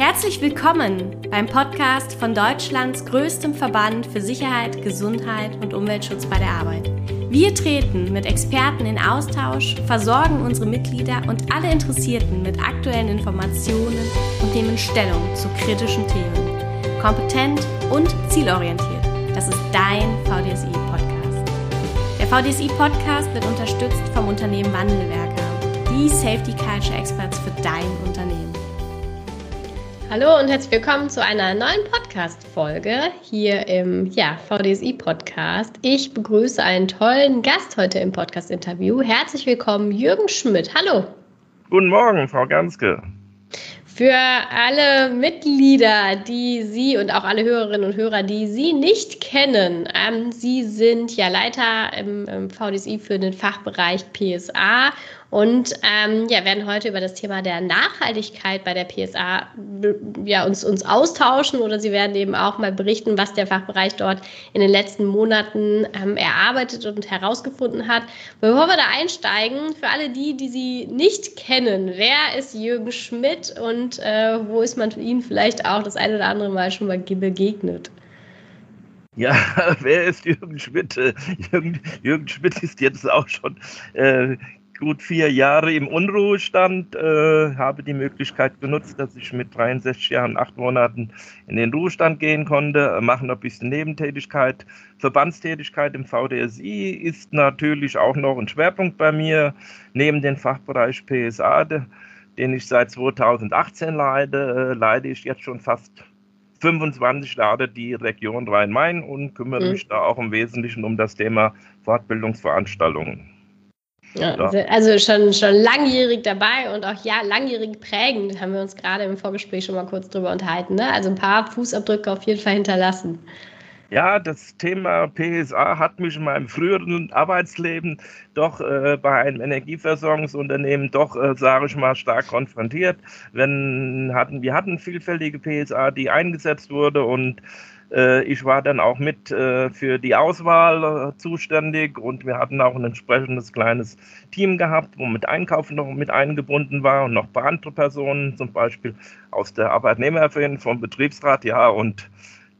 Herzlich willkommen beim Podcast von Deutschlands größtem Verband für Sicherheit, Gesundheit und Umweltschutz bei der Arbeit. Wir treten mit Experten in Austausch, versorgen unsere Mitglieder und alle Interessierten mit aktuellen Informationen und nehmen Stellung zu kritischen Themen. Kompetent und zielorientiert. Das ist dein VDSI-Podcast. Der VDSI-Podcast wird unterstützt vom Unternehmen Wandelwerker, die Safety Culture Experts für dein Unternehmen. Hallo und herzlich willkommen zu einer neuen Podcast-Folge hier im ja, VDSI-Podcast. Ich begrüße einen tollen Gast heute im Podcast-Interview. Herzlich willkommen, Jürgen Schmidt. Hallo. Guten Morgen, Frau Ganske. Für alle Mitglieder, die Sie und auch alle Hörerinnen und Hörer, die Sie nicht kennen, ähm, Sie sind ja Leiter im, im VDSI für den Fachbereich PSA und ähm, ja, werden heute über das Thema der Nachhaltigkeit bei der PSA ja, uns, uns austauschen oder Sie werden eben auch mal berichten, was der Fachbereich dort in den letzten Monaten ähm, erarbeitet und herausgefunden hat. Bevor wir da einsteigen, für alle die, die Sie nicht kennen, wer ist Jürgen Schmidt und äh, wo ist man Ihnen vielleicht auch das eine oder andere Mal schon mal begegnet? Ja, wer ist Jürgen Schmidt? Äh, Jürgen, Jürgen Schmidt ist jetzt auch schon äh, gut vier Jahre im Unruhestand, äh, habe die Möglichkeit genutzt, dass ich mit 63 Jahren, acht Monaten in den Ruhestand gehen konnte, äh, mache noch ein bisschen Nebentätigkeit. Verbandstätigkeit im VDSI ist natürlich auch noch ein Schwerpunkt bei mir, neben dem Fachbereich PSA, den ich seit 2018 leide, äh, leide ich jetzt schon fast 25 Jahre die Region Rhein-Main und kümmere mhm. mich da auch im Wesentlichen um das Thema Fortbildungsveranstaltungen. Ja, also schon, schon langjährig dabei und auch ja, langjährig prägend, haben wir uns gerade im Vorgespräch schon mal kurz drüber unterhalten. Ne? Also ein paar Fußabdrücke auf jeden Fall hinterlassen. Ja, das Thema PSA hat mich in meinem früheren Arbeitsleben doch äh, bei einem Energieversorgungsunternehmen doch, äh, sage ich mal, stark konfrontiert. Wenn, hatten, wir hatten vielfältige PSA, die eingesetzt wurde und ich war dann auch mit äh, für die Auswahl äh, zuständig und wir hatten auch ein entsprechendes kleines Team gehabt, wo mit Einkauf noch mit eingebunden war und noch ein paar andere Personen, zum Beispiel aus der Arbeitnehmervereinigung vom Betriebsrat. Ja, und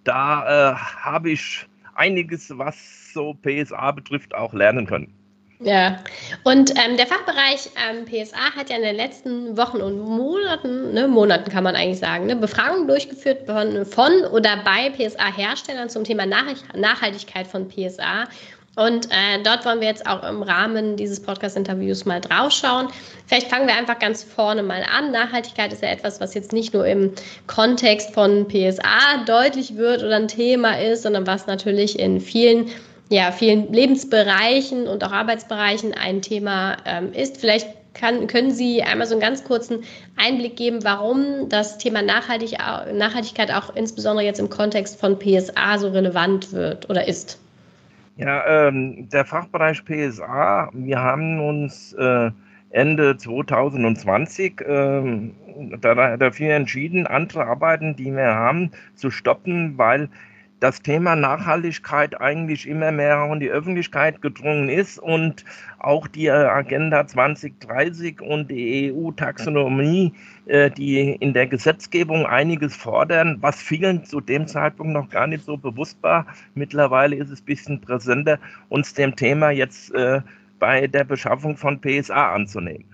da habe ich einiges, was so PSA betrifft, auch lernen können. Ja, und ähm, der Fachbereich ähm, PSA hat ja in den letzten Wochen und Monaten, ne, Monaten kann man eigentlich sagen, ne, Befragungen durchgeführt von, von oder bei PSA-Herstellern zum Thema Nach Nachhaltigkeit von PSA. Und äh, dort wollen wir jetzt auch im Rahmen dieses Podcast-Interviews mal draufschauen. Vielleicht fangen wir einfach ganz vorne mal an. Nachhaltigkeit ist ja etwas, was jetzt nicht nur im Kontext von PSA deutlich wird oder ein Thema ist, sondern was natürlich in vielen ja, vielen Lebensbereichen und auch Arbeitsbereichen ein Thema ähm, ist. Vielleicht kann, können Sie einmal so einen ganz kurzen Einblick geben, warum das Thema Nachhaltig, Nachhaltigkeit auch insbesondere jetzt im Kontext von PSA so relevant wird oder ist? Ja, ähm, der Fachbereich PSA, wir haben uns äh, Ende 2020 äh, dafür entschieden, andere Arbeiten, die wir haben, zu stoppen, weil das Thema Nachhaltigkeit eigentlich immer mehr in die Öffentlichkeit gedrungen ist und auch die äh, Agenda 2030 und die EU-Taxonomie, äh, die in der Gesetzgebung einiges fordern, was vielen zu dem Zeitpunkt noch gar nicht so bewusst war. Mittlerweile ist es ein bisschen präsenter, uns dem Thema jetzt äh, bei der Beschaffung von PSA anzunehmen.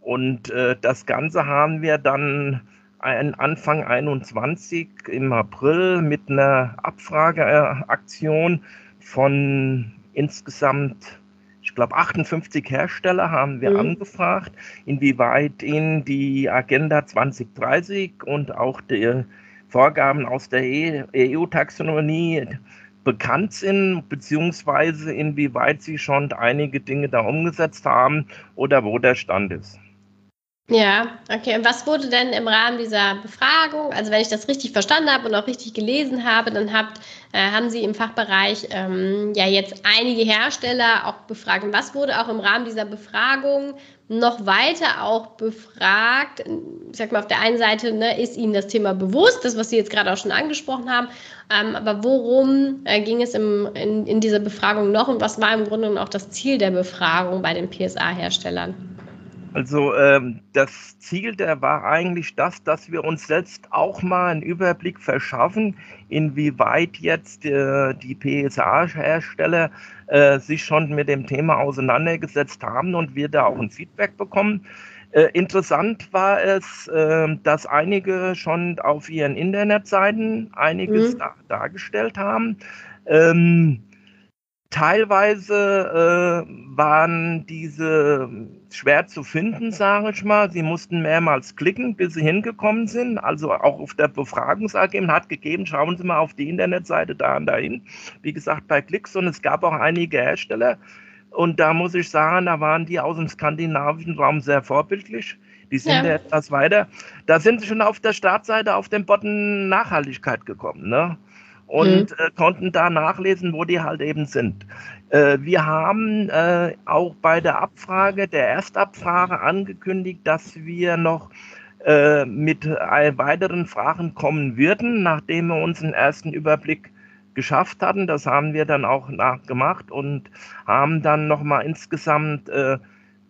Und das Ganze haben wir dann Anfang 21 im April mit einer Abfrageaktion von insgesamt, ich glaube, 58 Hersteller haben wir mhm. angefragt, inwieweit ihnen die Agenda 2030 und auch die Vorgaben aus der EU-Taxonomie e bekannt sind, beziehungsweise inwieweit sie schon einige Dinge da umgesetzt haben oder wo der Stand ist. Ja, okay. Und was wurde denn im Rahmen dieser Befragung, also wenn ich das richtig verstanden habe und auch richtig gelesen habe, dann habt, äh, haben Sie im Fachbereich ähm, ja jetzt einige Hersteller auch befragt. Was wurde auch im Rahmen dieser Befragung noch weiter auch befragt? Ich sag mal, auf der einen Seite ne, ist Ihnen das Thema bewusst, das, was Sie jetzt gerade auch schon angesprochen haben, ähm, aber worum äh, ging es im, in, in dieser Befragung noch und was war im Grunde auch das Ziel der Befragung bei den PSA-Herstellern? Also ähm, das Ziel der war eigentlich das, dass wir uns selbst auch mal einen Überblick verschaffen, inwieweit jetzt äh, die PSA-Hersteller äh, sich schon mit dem Thema auseinandergesetzt haben und wir da auch ein Feedback bekommen. Äh, interessant war es, äh, dass einige schon auf ihren Internetseiten einiges mhm. da, dargestellt haben. Ähm, Teilweise äh, waren diese schwer zu finden, sage ich mal. Sie mussten mehrmals klicken, bis sie hingekommen sind. Also auch auf der Befragungsergebnis hat gegeben, schauen Sie mal auf die Internetseite da und dahin. Wie gesagt, bei Klicks und es gab auch einige Hersteller. Und da muss ich sagen, da waren die aus dem skandinavischen Raum sehr vorbildlich. Die sind ja. etwas weiter. Da sind sie schon auf der Startseite auf den Button Nachhaltigkeit gekommen. Ne? Und mhm. äh, konnten da nachlesen, wo die halt eben sind. Äh, wir haben äh, auch bei der Abfrage, der Erstabfrage angekündigt, dass wir noch äh, mit weiteren Fragen kommen würden, nachdem wir uns einen ersten Überblick geschafft hatten. Das haben wir dann auch nachgemacht und haben dann nochmal insgesamt äh,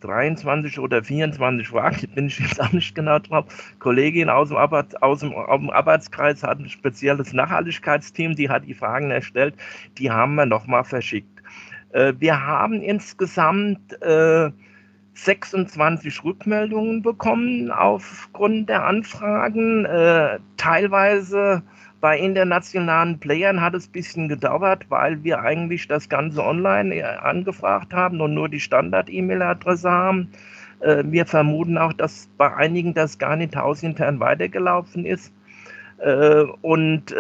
23 oder 24 Fragen, bin ich jetzt auch nicht genau drauf. Kollegin aus dem, Arbeit, aus dem, aus dem Arbeitskreis hat ein spezielles Nachhaltigkeitsteam, die hat die Fragen erstellt, die haben wir nochmal verschickt. Äh, wir haben insgesamt äh, 26 Rückmeldungen bekommen aufgrund der Anfragen, äh, teilweise bei internationalen Playern hat es ein bisschen gedauert, weil wir eigentlich das Ganze online äh, angefragt haben und nur die Standard-E-Mail-Adresse haben. Äh, wir vermuten auch, dass bei einigen das gar nicht hausintern weitergelaufen ist. Äh, und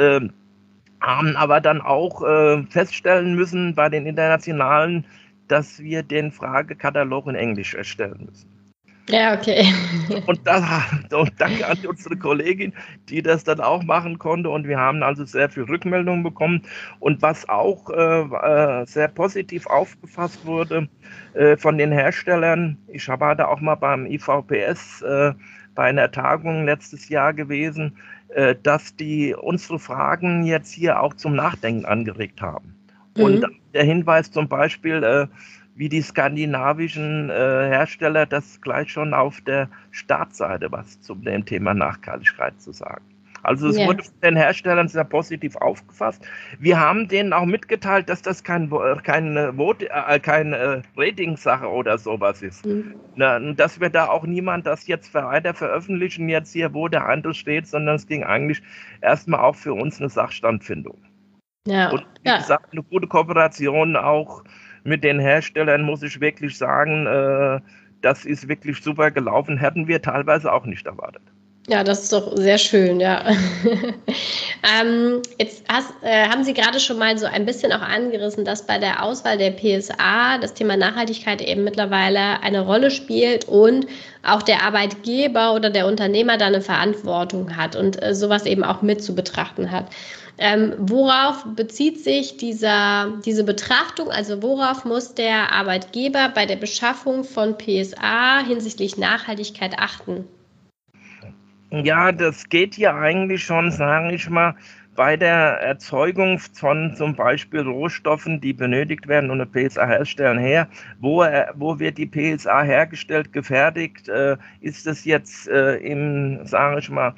haben aber dann auch feststellen müssen bei den internationalen, dass wir den Fragekatalog in Englisch erstellen müssen. Ja, okay. und, das, und danke an unsere Kollegin, die das dann auch machen konnte. Und wir haben also sehr viel Rückmeldungen bekommen. Und was auch äh, äh sehr positiv aufgefasst wurde äh, von den Herstellern, ich habe da auch mal beim IVPS äh, bei einer Tagung letztes Jahr gewesen, äh, dass die unsere Fragen jetzt hier auch zum Nachdenken angeregt haben. Mhm. Und der Hinweis zum Beispiel, äh, wie die skandinavischen äh, Hersteller das gleich schon auf der Startseite was zum dem Thema Nachhaltigkeit zu sagen. Also es yeah. wurde von den Herstellern sehr positiv aufgefasst. Wir haben denen auch mitgeteilt, dass das kein, keine, Vote, äh, keine äh, Ratingsache oder sowas ist. Mhm. Na, dass wir da auch niemand das jetzt weiter veröffentlichen, jetzt hier, wo der Handel steht, sondern es ging eigentlich erstmal auch für uns eine Sachstandfindung. Ja. Und wie ja. gesagt, eine gute Kooperation auch mit den Herstellern muss ich wirklich sagen, äh, das ist wirklich super gelaufen. Hätten wir teilweise auch nicht erwartet. Ja, das ist doch sehr schön, ja. ähm, jetzt hast, äh, haben Sie gerade schon mal so ein bisschen auch angerissen, dass bei der Auswahl der PSA das Thema Nachhaltigkeit eben mittlerweile eine Rolle spielt und auch der Arbeitgeber oder der Unternehmer da eine Verantwortung hat und äh, sowas eben auch mit zu betrachten hat. Ähm, worauf bezieht sich dieser, diese Betrachtung? Also worauf muss der Arbeitgeber bei der Beschaffung von PSA hinsichtlich Nachhaltigkeit achten? Ja, das geht ja eigentlich schon, sage ich mal, bei der Erzeugung von zum Beispiel Rohstoffen, die benötigt werden, um eine PSA herstellen, her. Wo, äh, wo wird die PSA hergestellt, gefertigt? Äh, ist das jetzt äh, im, sage ich mal,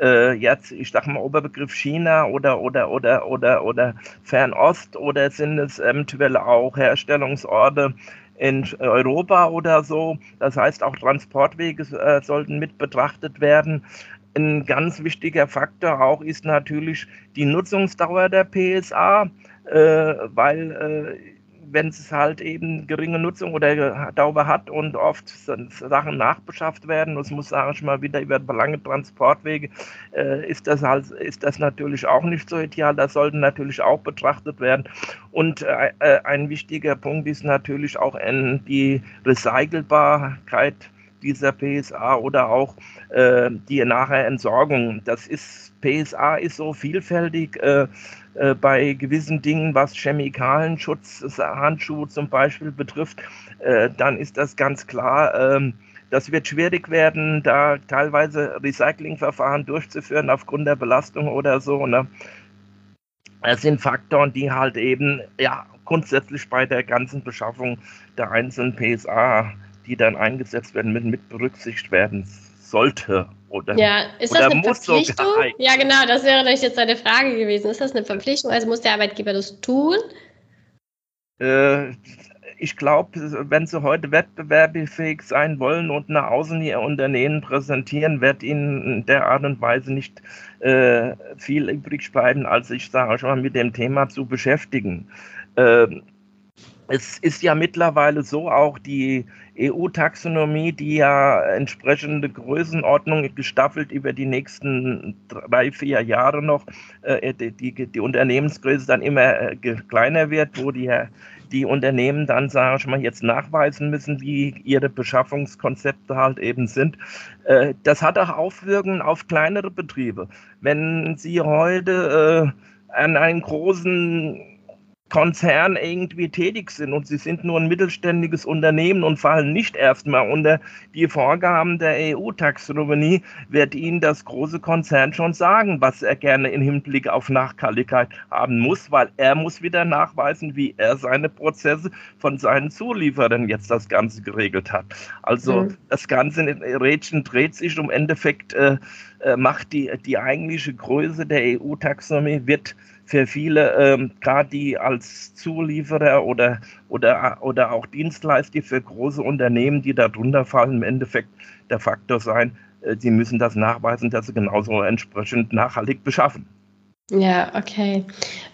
äh, jetzt, ich sag mal, Oberbegriff China oder, oder, oder, oder, oder Fernost oder sind es eventuell auch Herstellungsorte in Europa oder so? Das heißt, auch Transportwege äh, sollten mit betrachtet werden. Ein ganz wichtiger Faktor auch ist natürlich die Nutzungsdauer der PSA, äh, weil äh, wenn es halt eben geringe Nutzung oder Dauer hat und oft Sachen nachbeschafft werden, das muss, sage ich mal, wieder über lange Transportwege, äh, ist, das halt, ist das natürlich auch nicht so ideal. Das sollte natürlich auch betrachtet werden. Und äh, äh ein wichtiger Punkt ist natürlich auch die Recycelbarkeit dieser PSA oder auch äh, die nachher Entsorgung. Das ist, PSA ist so vielfältig. Äh, äh, bei gewissen Dingen, was Chemikalienschutz, Handschuhe zum Beispiel betrifft, äh, dann ist das ganz klar. Ähm, das wird schwierig werden, da teilweise Recyclingverfahren durchzuführen aufgrund der Belastung oder so. Ne? Das sind Faktoren, die halt eben ja grundsätzlich bei der ganzen Beschaffung der einzelnen PSA die dann eingesetzt werden, mit, mit berücksichtigt werden sollte. Oder, ja, ist das eine Verpflichtung? Ja, genau, das wäre jetzt eine Frage gewesen. Ist das eine Verpflichtung? Also muss der Arbeitgeber das tun? Äh, ich glaube, wenn sie heute wettbewerbsfähig sein wollen und nach außen ihr Unternehmen präsentieren, wird ihnen in der Art und Weise nicht äh, viel übrig bleiben, als ich sage schon mal mit dem Thema zu beschäftigen. Äh, es ist ja mittlerweile so, auch die EU-Taxonomie, die ja entsprechende Größenordnung gestaffelt über die nächsten drei, vier Jahre noch, äh, die, die, die, Unternehmensgröße dann immer äh, kleiner wird, wo die die Unternehmen dann, sage ich mal, jetzt nachweisen müssen, wie ihre Beschaffungskonzepte halt eben sind. Äh, das hat auch Auswirkungen auf kleinere Betriebe. Wenn Sie heute äh, an einen großen Konzern irgendwie tätig sind und sie sind nur ein mittelständiges Unternehmen und fallen nicht erstmal unter die Vorgaben der EU-Taxonomie, wird Ihnen das große Konzern schon sagen, was er gerne im Hinblick auf Nachhaltigkeit haben muss, weil er muss wieder nachweisen, wie er seine Prozesse von seinen Zulieferern jetzt das Ganze geregelt hat. Also mhm. das ganze Rädchen dreht sich um Endeffekt, äh, äh, macht die, die eigentliche Größe der EU-Taxonomie, wird für viele, ähm, gerade die als Zulieferer oder, oder, oder auch Dienstleister für große Unternehmen, die darunter fallen, im Endeffekt der Faktor sein, äh, sie müssen das nachweisen, dass sie genauso entsprechend nachhaltig beschaffen. Ja, okay.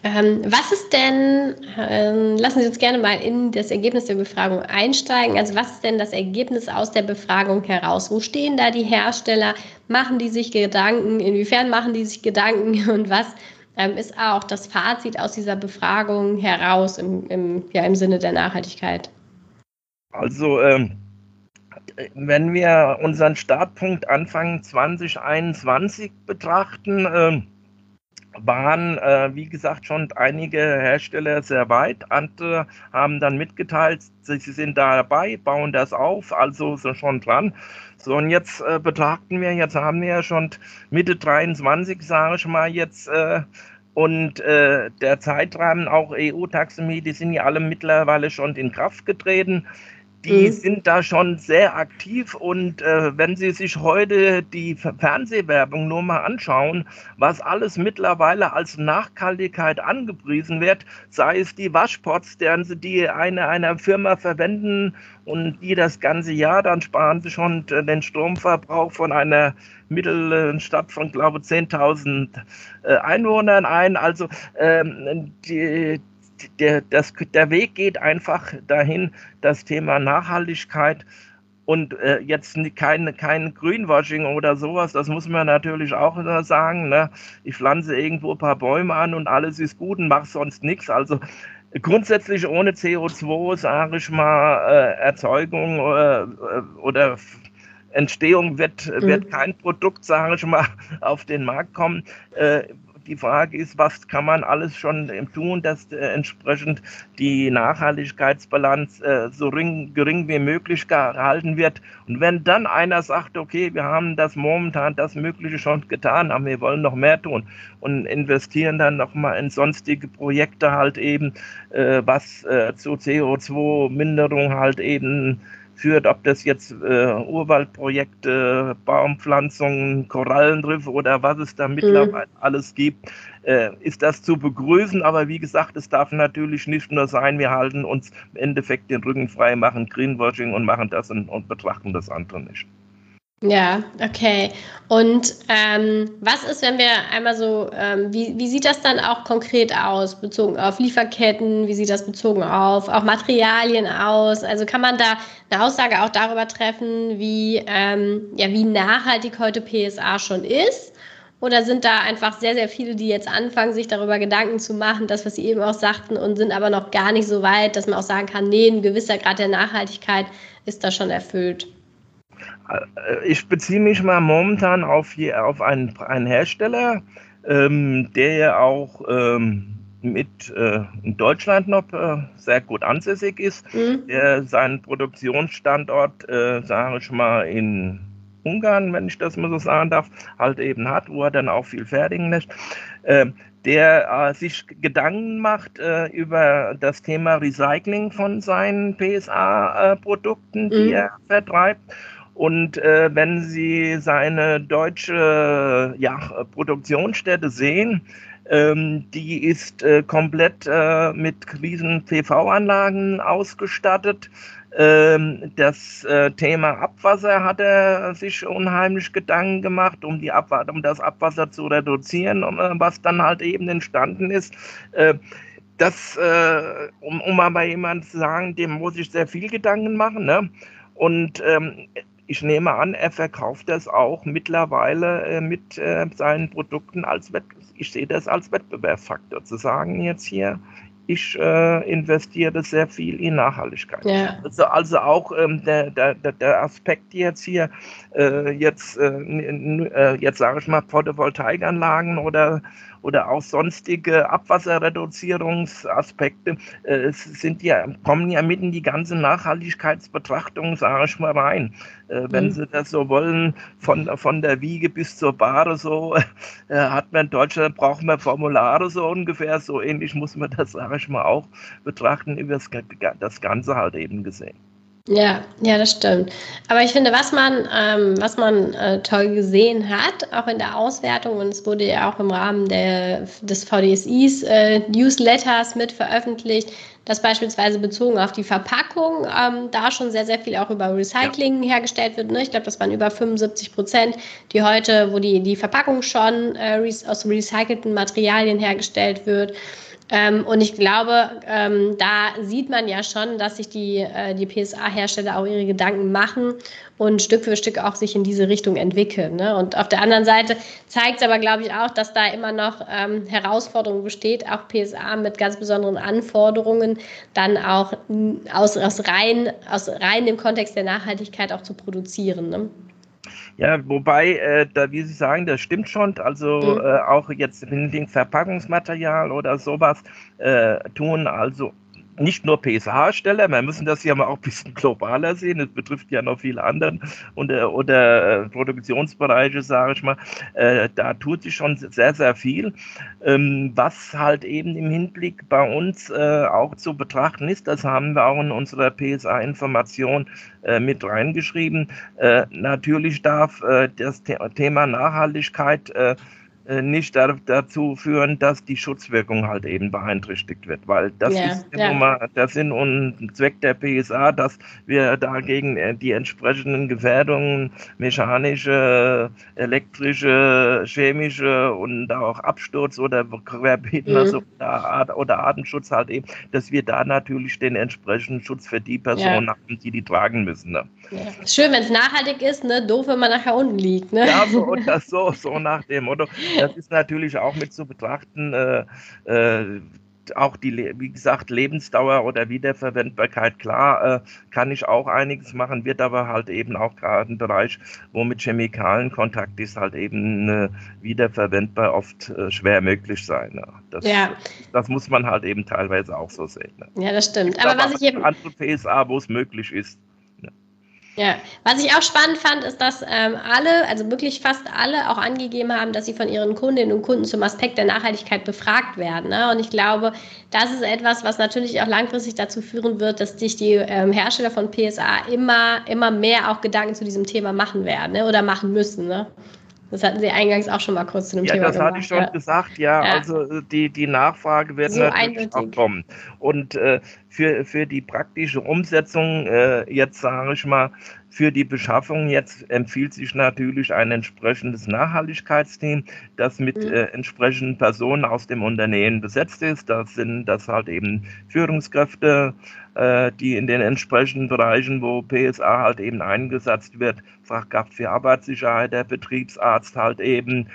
Ähm, was ist denn, ähm, lassen Sie uns gerne mal in das Ergebnis der Befragung einsteigen. Also was ist denn das Ergebnis aus der Befragung heraus? Wo stehen da die Hersteller? Machen die sich Gedanken? Inwiefern machen die sich Gedanken? Und was ähm, ist auch das Fazit aus dieser Befragung heraus im, im, ja, im Sinne der Nachhaltigkeit? Also, ähm, wenn wir unseren Startpunkt Anfang 2021 betrachten, ähm, waren, äh, wie gesagt, schon einige Hersteller sehr weit. Andere haben dann mitgeteilt, sie sind da dabei, bauen das auf, also sind schon dran. So, und jetzt äh, betrachten wir, jetzt haben wir ja schon Mitte 23, sage ich mal, jetzt äh, und äh, der Zeitrahmen, auch EU-Taxonomie, die sind ja alle mittlerweile schon in Kraft getreten die mhm. sind da schon sehr aktiv und äh, wenn Sie sich heute die Fernsehwerbung nur mal anschauen, was alles mittlerweile als Nachhaltigkeit angepriesen wird, sei es die Waschpots, deren Sie die eine einer Firma verwenden und die das ganze Jahr, dann sparen Sie schon den Stromverbrauch von einer Mittelstadt von, glaube ich, 10.000 äh, Einwohnern ein. Also ähm, die, der, das, der Weg geht einfach dahin, das Thema Nachhaltigkeit und äh, jetzt kein, kein Greenwashing oder sowas, das muss man natürlich auch sagen. Ne? Ich pflanze irgendwo ein paar Bäume an und alles ist gut und mache sonst nichts. Also grundsätzlich ohne CO2, sage ich mal, äh, Erzeugung äh, oder Entstehung wird, mhm. wird kein Produkt, sage ich mal, auf den Markt kommen. Äh, die Frage ist, was kann man alles schon tun, dass äh, entsprechend die Nachhaltigkeitsbilanz äh, so ring, gering wie möglich gehalten wird. Und wenn dann einer sagt, okay, wir haben das momentan das Mögliche schon getan, aber wir wollen noch mehr tun und investieren dann nochmal in sonstige Projekte halt eben, äh, was äh, zu CO2-Minderung halt eben führt, ob das jetzt äh, Urwaldprojekte, Baumpflanzungen, Korallenriffe oder was es da mittlerweile mhm. alles gibt, äh, ist das zu begrüßen. Aber wie gesagt, es darf natürlich nicht nur sein, wir halten uns im Endeffekt den Rücken frei, machen Greenwashing und machen das und, und betrachten das andere nicht. Ja, okay. Und ähm, was ist, wenn wir einmal so, ähm, wie, wie sieht das dann auch konkret aus, bezogen auf Lieferketten? Wie sieht das bezogen auf auch Materialien aus? Also kann man da eine Aussage auch darüber treffen, wie, ähm, ja, wie nachhaltig heute PSA schon ist? Oder sind da einfach sehr, sehr viele, die jetzt anfangen, sich darüber Gedanken zu machen, das, was Sie eben auch sagten, und sind aber noch gar nicht so weit, dass man auch sagen kann, nee, ein gewisser Grad der Nachhaltigkeit ist da schon erfüllt? Äh, ich beziehe mich mal momentan auf, auf einen, einen Hersteller, ähm, der ja auch ähm, mit äh, in Deutschland noch äh, sehr gut ansässig ist, mhm. der seinen Produktionsstandort, äh, sage ich mal, in, Ungarn, wenn ich das mal so sagen darf, halt eben hat, wo er dann auch viel fertigen lässt, äh, der äh, sich Gedanken macht über das Thema Recycling von seinen PSA-Produkten, die mhm. er vertreibt. Und äh, wenn Sie seine deutsche ja, Produktionsstätte sehen, ähm, die ist äh, komplett äh, mit riesen PV-Anlagen ausgestattet. Ähm, das äh, Thema Abwasser hat er sich unheimlich Gedanken gemacht, um, die Abwasser, um das Abwasser zu reduzieren, äh, was dann halt eben entstanden ist. Äh, das, äh, um, um mal bei jemandem zu sagen, dem muss ich sehr viel Gedanken machen. Ne? Und ähm, ich nehme an, er verkauft das auch mittlerweile äh, mit äh, seinen Produkten als Wettbewerb ich sehe das als Wettbewerbsfaktor, zu sagen jetzt hier, ich äh, investiere sehr viel in Nachhaltigkeit. Ja. Also, also auch ähm, der, der, der Aspekt jetzt hier, äh, jetzt, äh, äh jetzt sage ich mal, Photovoltaikanlagen oder oder auch sonstige Abwasserreduzierungsaspekte äh, sind ja, kommen ja mitten in die ganze Nachhaltigkeitsbetrachtung, sage ich mal, rein. Äh, wenn mhm. Sie das so wollen, von, von der Wiege bis zur Bahre so, äh, hat man in Deutschland, braucht man Formulare so ungefähr, so ähnlich muss man das, sage ich mal, auch betrachten, über das, das Ganze halt eben gesehen. Ja, ja, das stimmt. Aber ich finde, was man, ähm, was man äh, toll gesehen hat, auch in der Auswertung, und es wurde ja auch im Rahmen der, des VDSIs äh, Newsletters mit veröffentlicht, dass beispielsweise bezogen auf die Verpackung ähm, da schon sehr, sehr viel auch über Recycling ja. hergestellt wird. Ne? Ich glaube, das waren über 75 Prozent, die heute, wo die, die Verpackung schon äh, aus recycelten Materialien hergestellt wird. Ähm, und ich glaube, ähm, da sieht man ja schon, dass sich die, äh, die PSA-Hersteller auch ihre Gedanken machen und Stück für Stück auch sich in diese Richtung entwickeln. Ne? Und auf der anderen Seite zeigt es aber, glaube ich, auch, dass da immer noch ähm, Herausforderungen besteht, auch PSA mit ganz besonderen Anforderungen dann auch aus, aus, rein, aus rein im Kontext der Nachhaltigkeit auch zu produzieren. Ne? Ja, wobei, äh, da, wie Sie sagen, das stimmt schon. Also mhm. äh, auch jetzt im Verpackungsmaterial oder sowas äh, tun also nicht nur PSH-Hersteller, wir müssen das ja mal auch ein bisschen globaler sehen, es betrifft ja noch viele andere oder, oder äh, Produktionsbereiche, sage ich mal, äh, da tut sich schon sehr, sehr viel. Ähm, was halt eben im Hinblick bei uns äh, auch zu betrachten ist, das haben wir auch in unserer PSA-Information äh, mit reingeschrieben. Äh, natürlich darf äh, das Thema Nachhaltigkeit äh, nicht dazu führen, dass die Schutzwirkung halt eben beeinträchtigt wird, weil das ja, ist ja. Mal der Sinn und Zweck der PSA, dass wir dagegen äh, die entsprechenden Gefährdungen, mechanische, elektrische, chemische und auch Absturz oder Querbeeten mhm. also, oder, oder Artenschutz halt eben, dass wir da natürlich den entsprechenden Schutz für die Personen ja. haben, die die tragen müssen. Ne? Ja. Schön, wenn es nachhaltig ist, ne? doof, wenn man nachher unten liegt. Ne? Ja, so, und das so, so nach dem Motto. Das ist natürlich auch mit zu betrachten, äh, äh, auch die, wie gesagt, Lebensdauer oder Wiederverwendbarkeit, klar, äh, kann ich auch einiges machen, wird aber halt eben auch gerade ein Bereich, wo mit Chemikalien Kontakt ist, halt eben äh, wiederverwendbar oft äh, schwer möglich sein. Ne? Das, ja. das muss man halt eben teilweise auch so sehen. Ne? Ja, das stimmt. Aber was ich eben. Andere PSA, wo es möglich ist, ja, was ich auch spannend fand, ist, dass ähm, alle, also wirklich fast alle, auch angegeben haben, dass sie von ihren Kundinnen und Kunden zum Aspekt der Nachhaltigkeit befragt werden. Ne? Und ich glaube, das ist etwas, was natürlich auch langfristig dazu führen wird, dass sich die ähm, Hersteller von PSA immer, immer mehr auch Gedanken zu diesem Thema machen werden ne? oder machen müssen. Ne? Das hatten Sie eingangs auch schon mal kurz zu dem ja, Thema das hatte ich schon ja. gesagt. Ja, ja, also äh, die, die Nachfrage wird so natürlich eindeutig. auch kommen. Und äh, für, für die praktische Umsetzung, äh, jetzt sage ich mal, für die Beschaffung jetzt empfiehlt sich natürlich ein entsprechendes Nachhaltigkeitsteam, das mit mhm. äh, entsprechenden Personen aus dem Unternehmen besetzt ist. Das sind das halt eben Führungskräfte, äh, die in den entsprechenden Bereichen, wo PSA halt eben eingesetzt wird, Fachkraft für Arbeitssicherheit, der Betriebsarzt halt eben,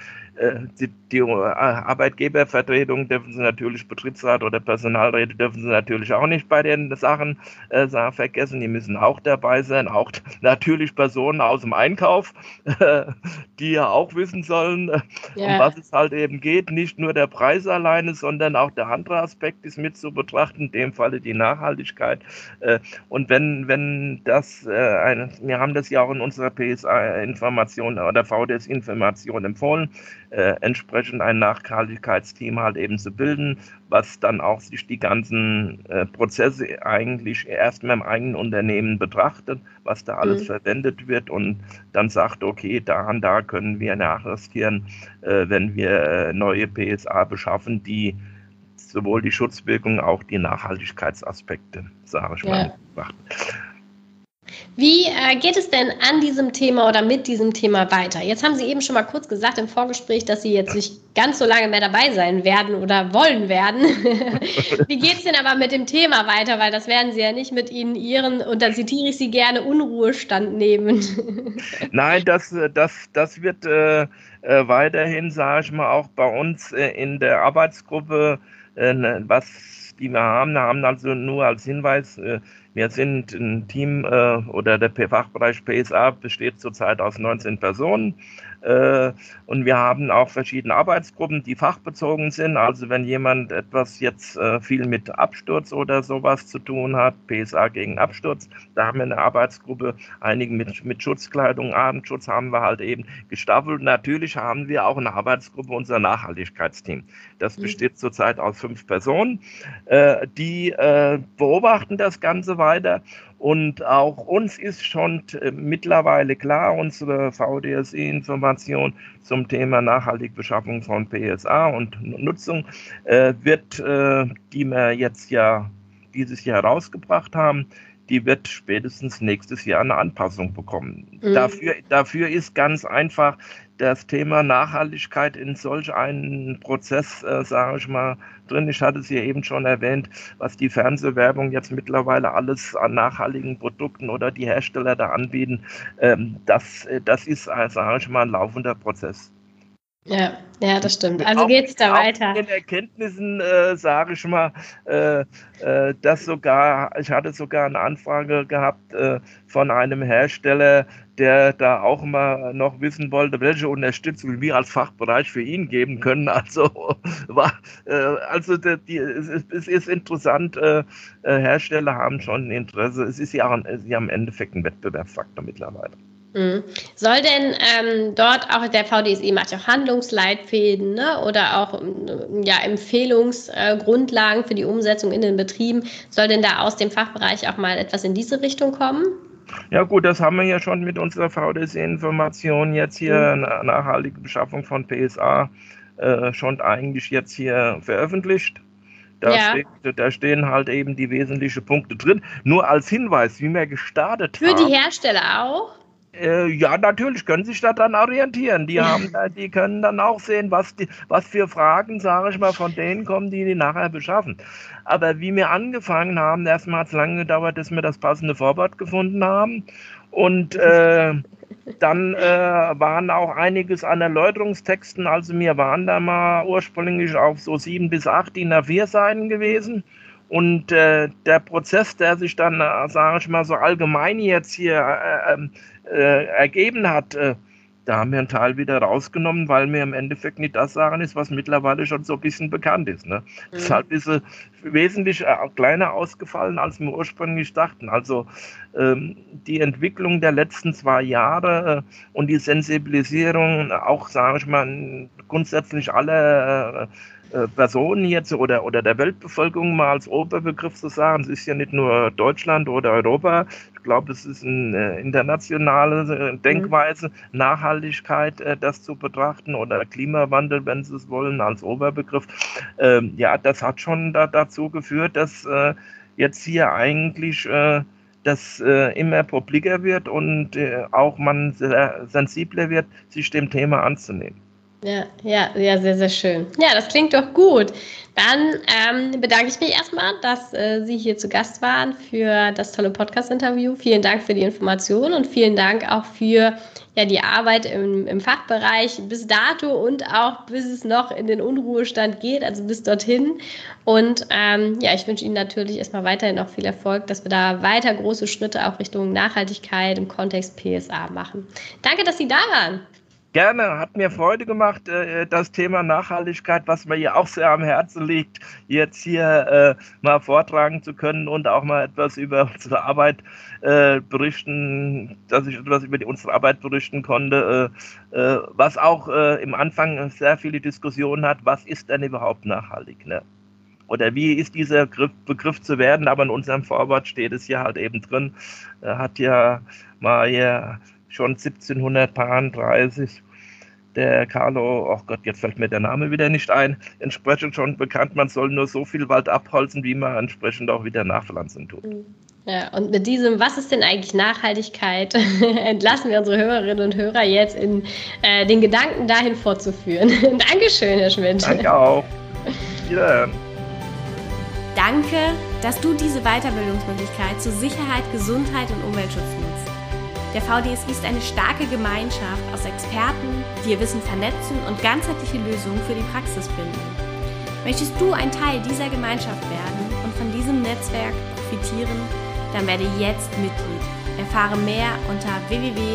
die, die äh, Arbeitgebervertretung dürfen sie natürlich, Betriebsrat oder Personalräte dürfen sie natürlich auch nicht bei den Sachen äh, vergessen. Die müssen auch dabei sein. Auch natürlich Personen aus dem Einkauf, äh, die ja auch wissen sollen, äh, ja. um was es halt eben geht. Nicht nur der Preis alleine, sondern auch der andere Aspekt ist mit zu betrachten, in dem Falle die Nachhaltigkeit. Äh, und wenn, wenn das, äh, eine, wir haben das ja auch in unserer PSA-Information oder VDS-Information empfohlen, äh, entsprechend ein Nachhaltigkeitsteam halt eben zu bilden, was dann auch sich die ganzen äh, Prozesse eigentlich erstmal im eigenen Unternehmen betrachtet, was da alles mhm. verwendet wird und dann sagt, okay, da und da können wir nachjustieren, äh, wenn wir äh, neue PSA beschaffen, die sowohl die Schutzwirkung, auch die Nachhaltigkeitsaspekte, sage ich ja. mal, betrachten. Wie äh, geht es denn an diesem Thema oder mit diesem Thema weiter? Jetzt haben Sie eben schon mal kurz gesagt im Vorgespräch, dass Sie jetzt nicht ganz so lange mehr dabei sein werden oder wollen werden. Wie geht es denn aber mit dem Thema weiter? Weil das werden Sie ja nicht mit Ihnen Ihren, und da zitiere ich Sie gerne, Unruhestand nehmen. Nein, das, das, das wird äh, äh, weiterhin, sage ich mal, auch bei uns äh, in der Arbeitsgruppe, äh, ne, was die wir haben, haben also nur als Hinweis, äh, wir sind ein Team äh, oder der Fachbereich PSA besteht zurzeit aus 19 Personen. Äh, und wir haben auch verschiedene Arbeitsgruppen, die fachbezogen sind. Also wenn jemand etwas jetzt äh, viel mit Absturz oder sowas zu tun hat, PSA gegen Absturz, da haben wir eine Arbeitsgruppe, einige mit, mit Schutzkleidung, Abendschutz haben wir halt eben gestaffelt. Natürlich haben wir auch eine Arbeitsgruppe, unser Nachhaltigkeitsteam. Das mhm. besteht zurzeit aus fünf Personen, äh, die beobachten das Ganze weiter und auch uns ist schon mittlerweile klar, unsere VDSE-Information zum Thema nachhaltige Beschaffung von PSA und Nutzung äh, wird, äh, die wir jetzt ja dieses Jahr herausgebracht haben, die wird spätestens nächstes Jahr eine Anpassung bekommen. Mhm. Dafür, dafür ist ganz einfach das Thema Nachhaltigkeit in solch einen Prozess, äh, sage ich mal, drin. Ich hatte es hier eben schon erwähnt, was die Fernsehwerbung jetzt mittlerweile alles an nachhaltigen Produkten oder die Hersteller da anbieten. Ähm, das, äh, das ist, äh, sage ich mal, ein laufender Prozess. Ja, ja, das stimmt. Also geht es da weiter. In den Erkenntnissen äh, sage ich mal, äh, äh, dass sogar, ich hatte sogar eine Anfrage gehabt äh, von einem Hersteller, der da auch mal noch wissen wollte, welche Unterstützung wir als Fachbereich für ihn geben können. Also, war, äh, also die, die, es, ist, es, ist, interessant, äh, Hersteller haben schon Interesse. Es ist ja, auch, ja im Endeffekt ein Wettbewerbsfaktor mittlerweile. Mhm. Soll denn ähm, dort auch der VDSI macht ja auch Handlungsleitfäden ne? oder auch ähm, ja, Empfehlungsgrundlagen äh, für die Umsetzung in den Betrieben? Soll denn da aus dem Fachbereich auch mal etwas in diese Richtung kommen? Ja gut, das haben wir ja schon mit unserer VDSI-Information jetzt hier, mhm. nachhaltige Beschaffung von PSA, äh, schon eigentlich jetzt hier veröffentlicht. Da, ja. steht, da, stehen halt eben die wesentlichen Punkte drin. Nur als Hinweis, wie wir gestartet Für haben. Für die Hersteller auch? Äh, ja, natürlich können sich da dann orientieren. Die haben, die können dann auch sehen, was, die, was für Fragen, sage ich mal, von denen kommen, die die nachher beschaffen. Aber wie wir angefangen haben, erstmal hat es lange gedauert, bis wir das passende Vorwort gefunden haben. Und äh, dann äh, waren auch einiges an Erläuterungstexten. Also wir waren da mal ursprünglich auf so sieben bis acht DIN A4 Seiten gewesen. Und äh, der Prozess, der sich dann, äh, sage ich mal, so allgemein jetzt hier äh, ähm, äh, ergeben hat, äh, da haben wir einen Teil wieder rausgenommen, weil mir im Endeffekt nicht das sagen ist, was mittlerweile schon so ein bisschen bekannt ist. Ne? Mhm. Deshalb ist es wesentlich kleiner ausgefallen, als wir ursprünglich dachten. Also ähm, die Entwicklung der letzten zwei Jahre äh, und die Sensibilisierung, auch, sage ich mal, grundsätzlich alle äh, Personen jetzt oder, oder der Weltbevölkerung mal als Oberbegriff zu sagen. Es ist ja nicht nur Deutschland oder Europa. Ich glaube, es ist eine äh, internationale äh, Denkweise, mhm. Nachhaltigkeit, äh, das zu betrachten oder Klimawandel, wenn Sie es wollen, als Oberbegriff. Ähm, ja, das hat schon da, dazu geführt, dass äh, jetzt hier eigentlich äh, das immer publiker wird und auch man sensibler wird, sich dem Thema anzunehmen. Ja, ja, ja, sehr, sehr schön. Ja, das klingt doch gut. Dann ähm, bedanke ich mich erstmal, dass äh, Sie hier zu Gast waren für das tolle Podcast-Interview. Vielen Dank für die Information und vielen Dank auch für ja, die Arbeit im, im Fachbereich bis dato und auch bis es noch in den Unruhestand geht, also bis dorthin. Und ähm, ja, ich wünsche Ihnen natürlich erstmal weiterhin auch viel Erfolg, dass wir da weiter große Schritte auch Richtung Nachhaltigkeit im Kontext PSA machen. Danke, dass Sie da waren. Gerne, hat mir Freude gemacht, äh, das Thema Nachhaltigkeit, was mir hier auch sehr am Herzen liegt, jetzt hier äh, mal vortragen zu können und auch mal etwas über unsere Arbeit äh, berichten, dass ich etwas über unsere Arbeit berichten konnte, äh, äh, was auch äh, im Anfang sehr viele Diskussionen hat, was ist denn überhaupt nachhaltig? Ne? Oder wie ist dieser Begriff, zu werden? Aber in unserem Vorwort steht es ja halt eben drin. Hat ja mal hier schon 1730 der Carlo, oh Gott, jetzt fällt mir der Name wieder nicht ein, entsprechend schon bekannt, man soll nur so viel Wald abholzen, wie man entsprechend auch wieder nachpflanzen tut. Mhm. Ja, und mit diesem, was ist denn eigentlich Nachhaltigkeit, entlassen wir unsere Hörerinnen und Hörer jetzt in äh, den Gedanken dahin fortzuführen. Dankeschön, Herr Schmidt. Danke auch. Wiederhören. Danke, dass du diese Weiterbildungsmöglichkeit zu Sicherheit, Gesundheit und Umweltschutz nutzt. Der VDSI ist eine starke Gemeinschaft aus Experten, die ihr Wissen vernetzen und ganzheitliche Lösungen für die Praxis finden. Möchtest du ein Teil dieser Gemeinschaft werden und von diesem Netzwerk profitieren? Dann werde jetzt Mitglied. Erfahre mehr unter www.vdsi.de.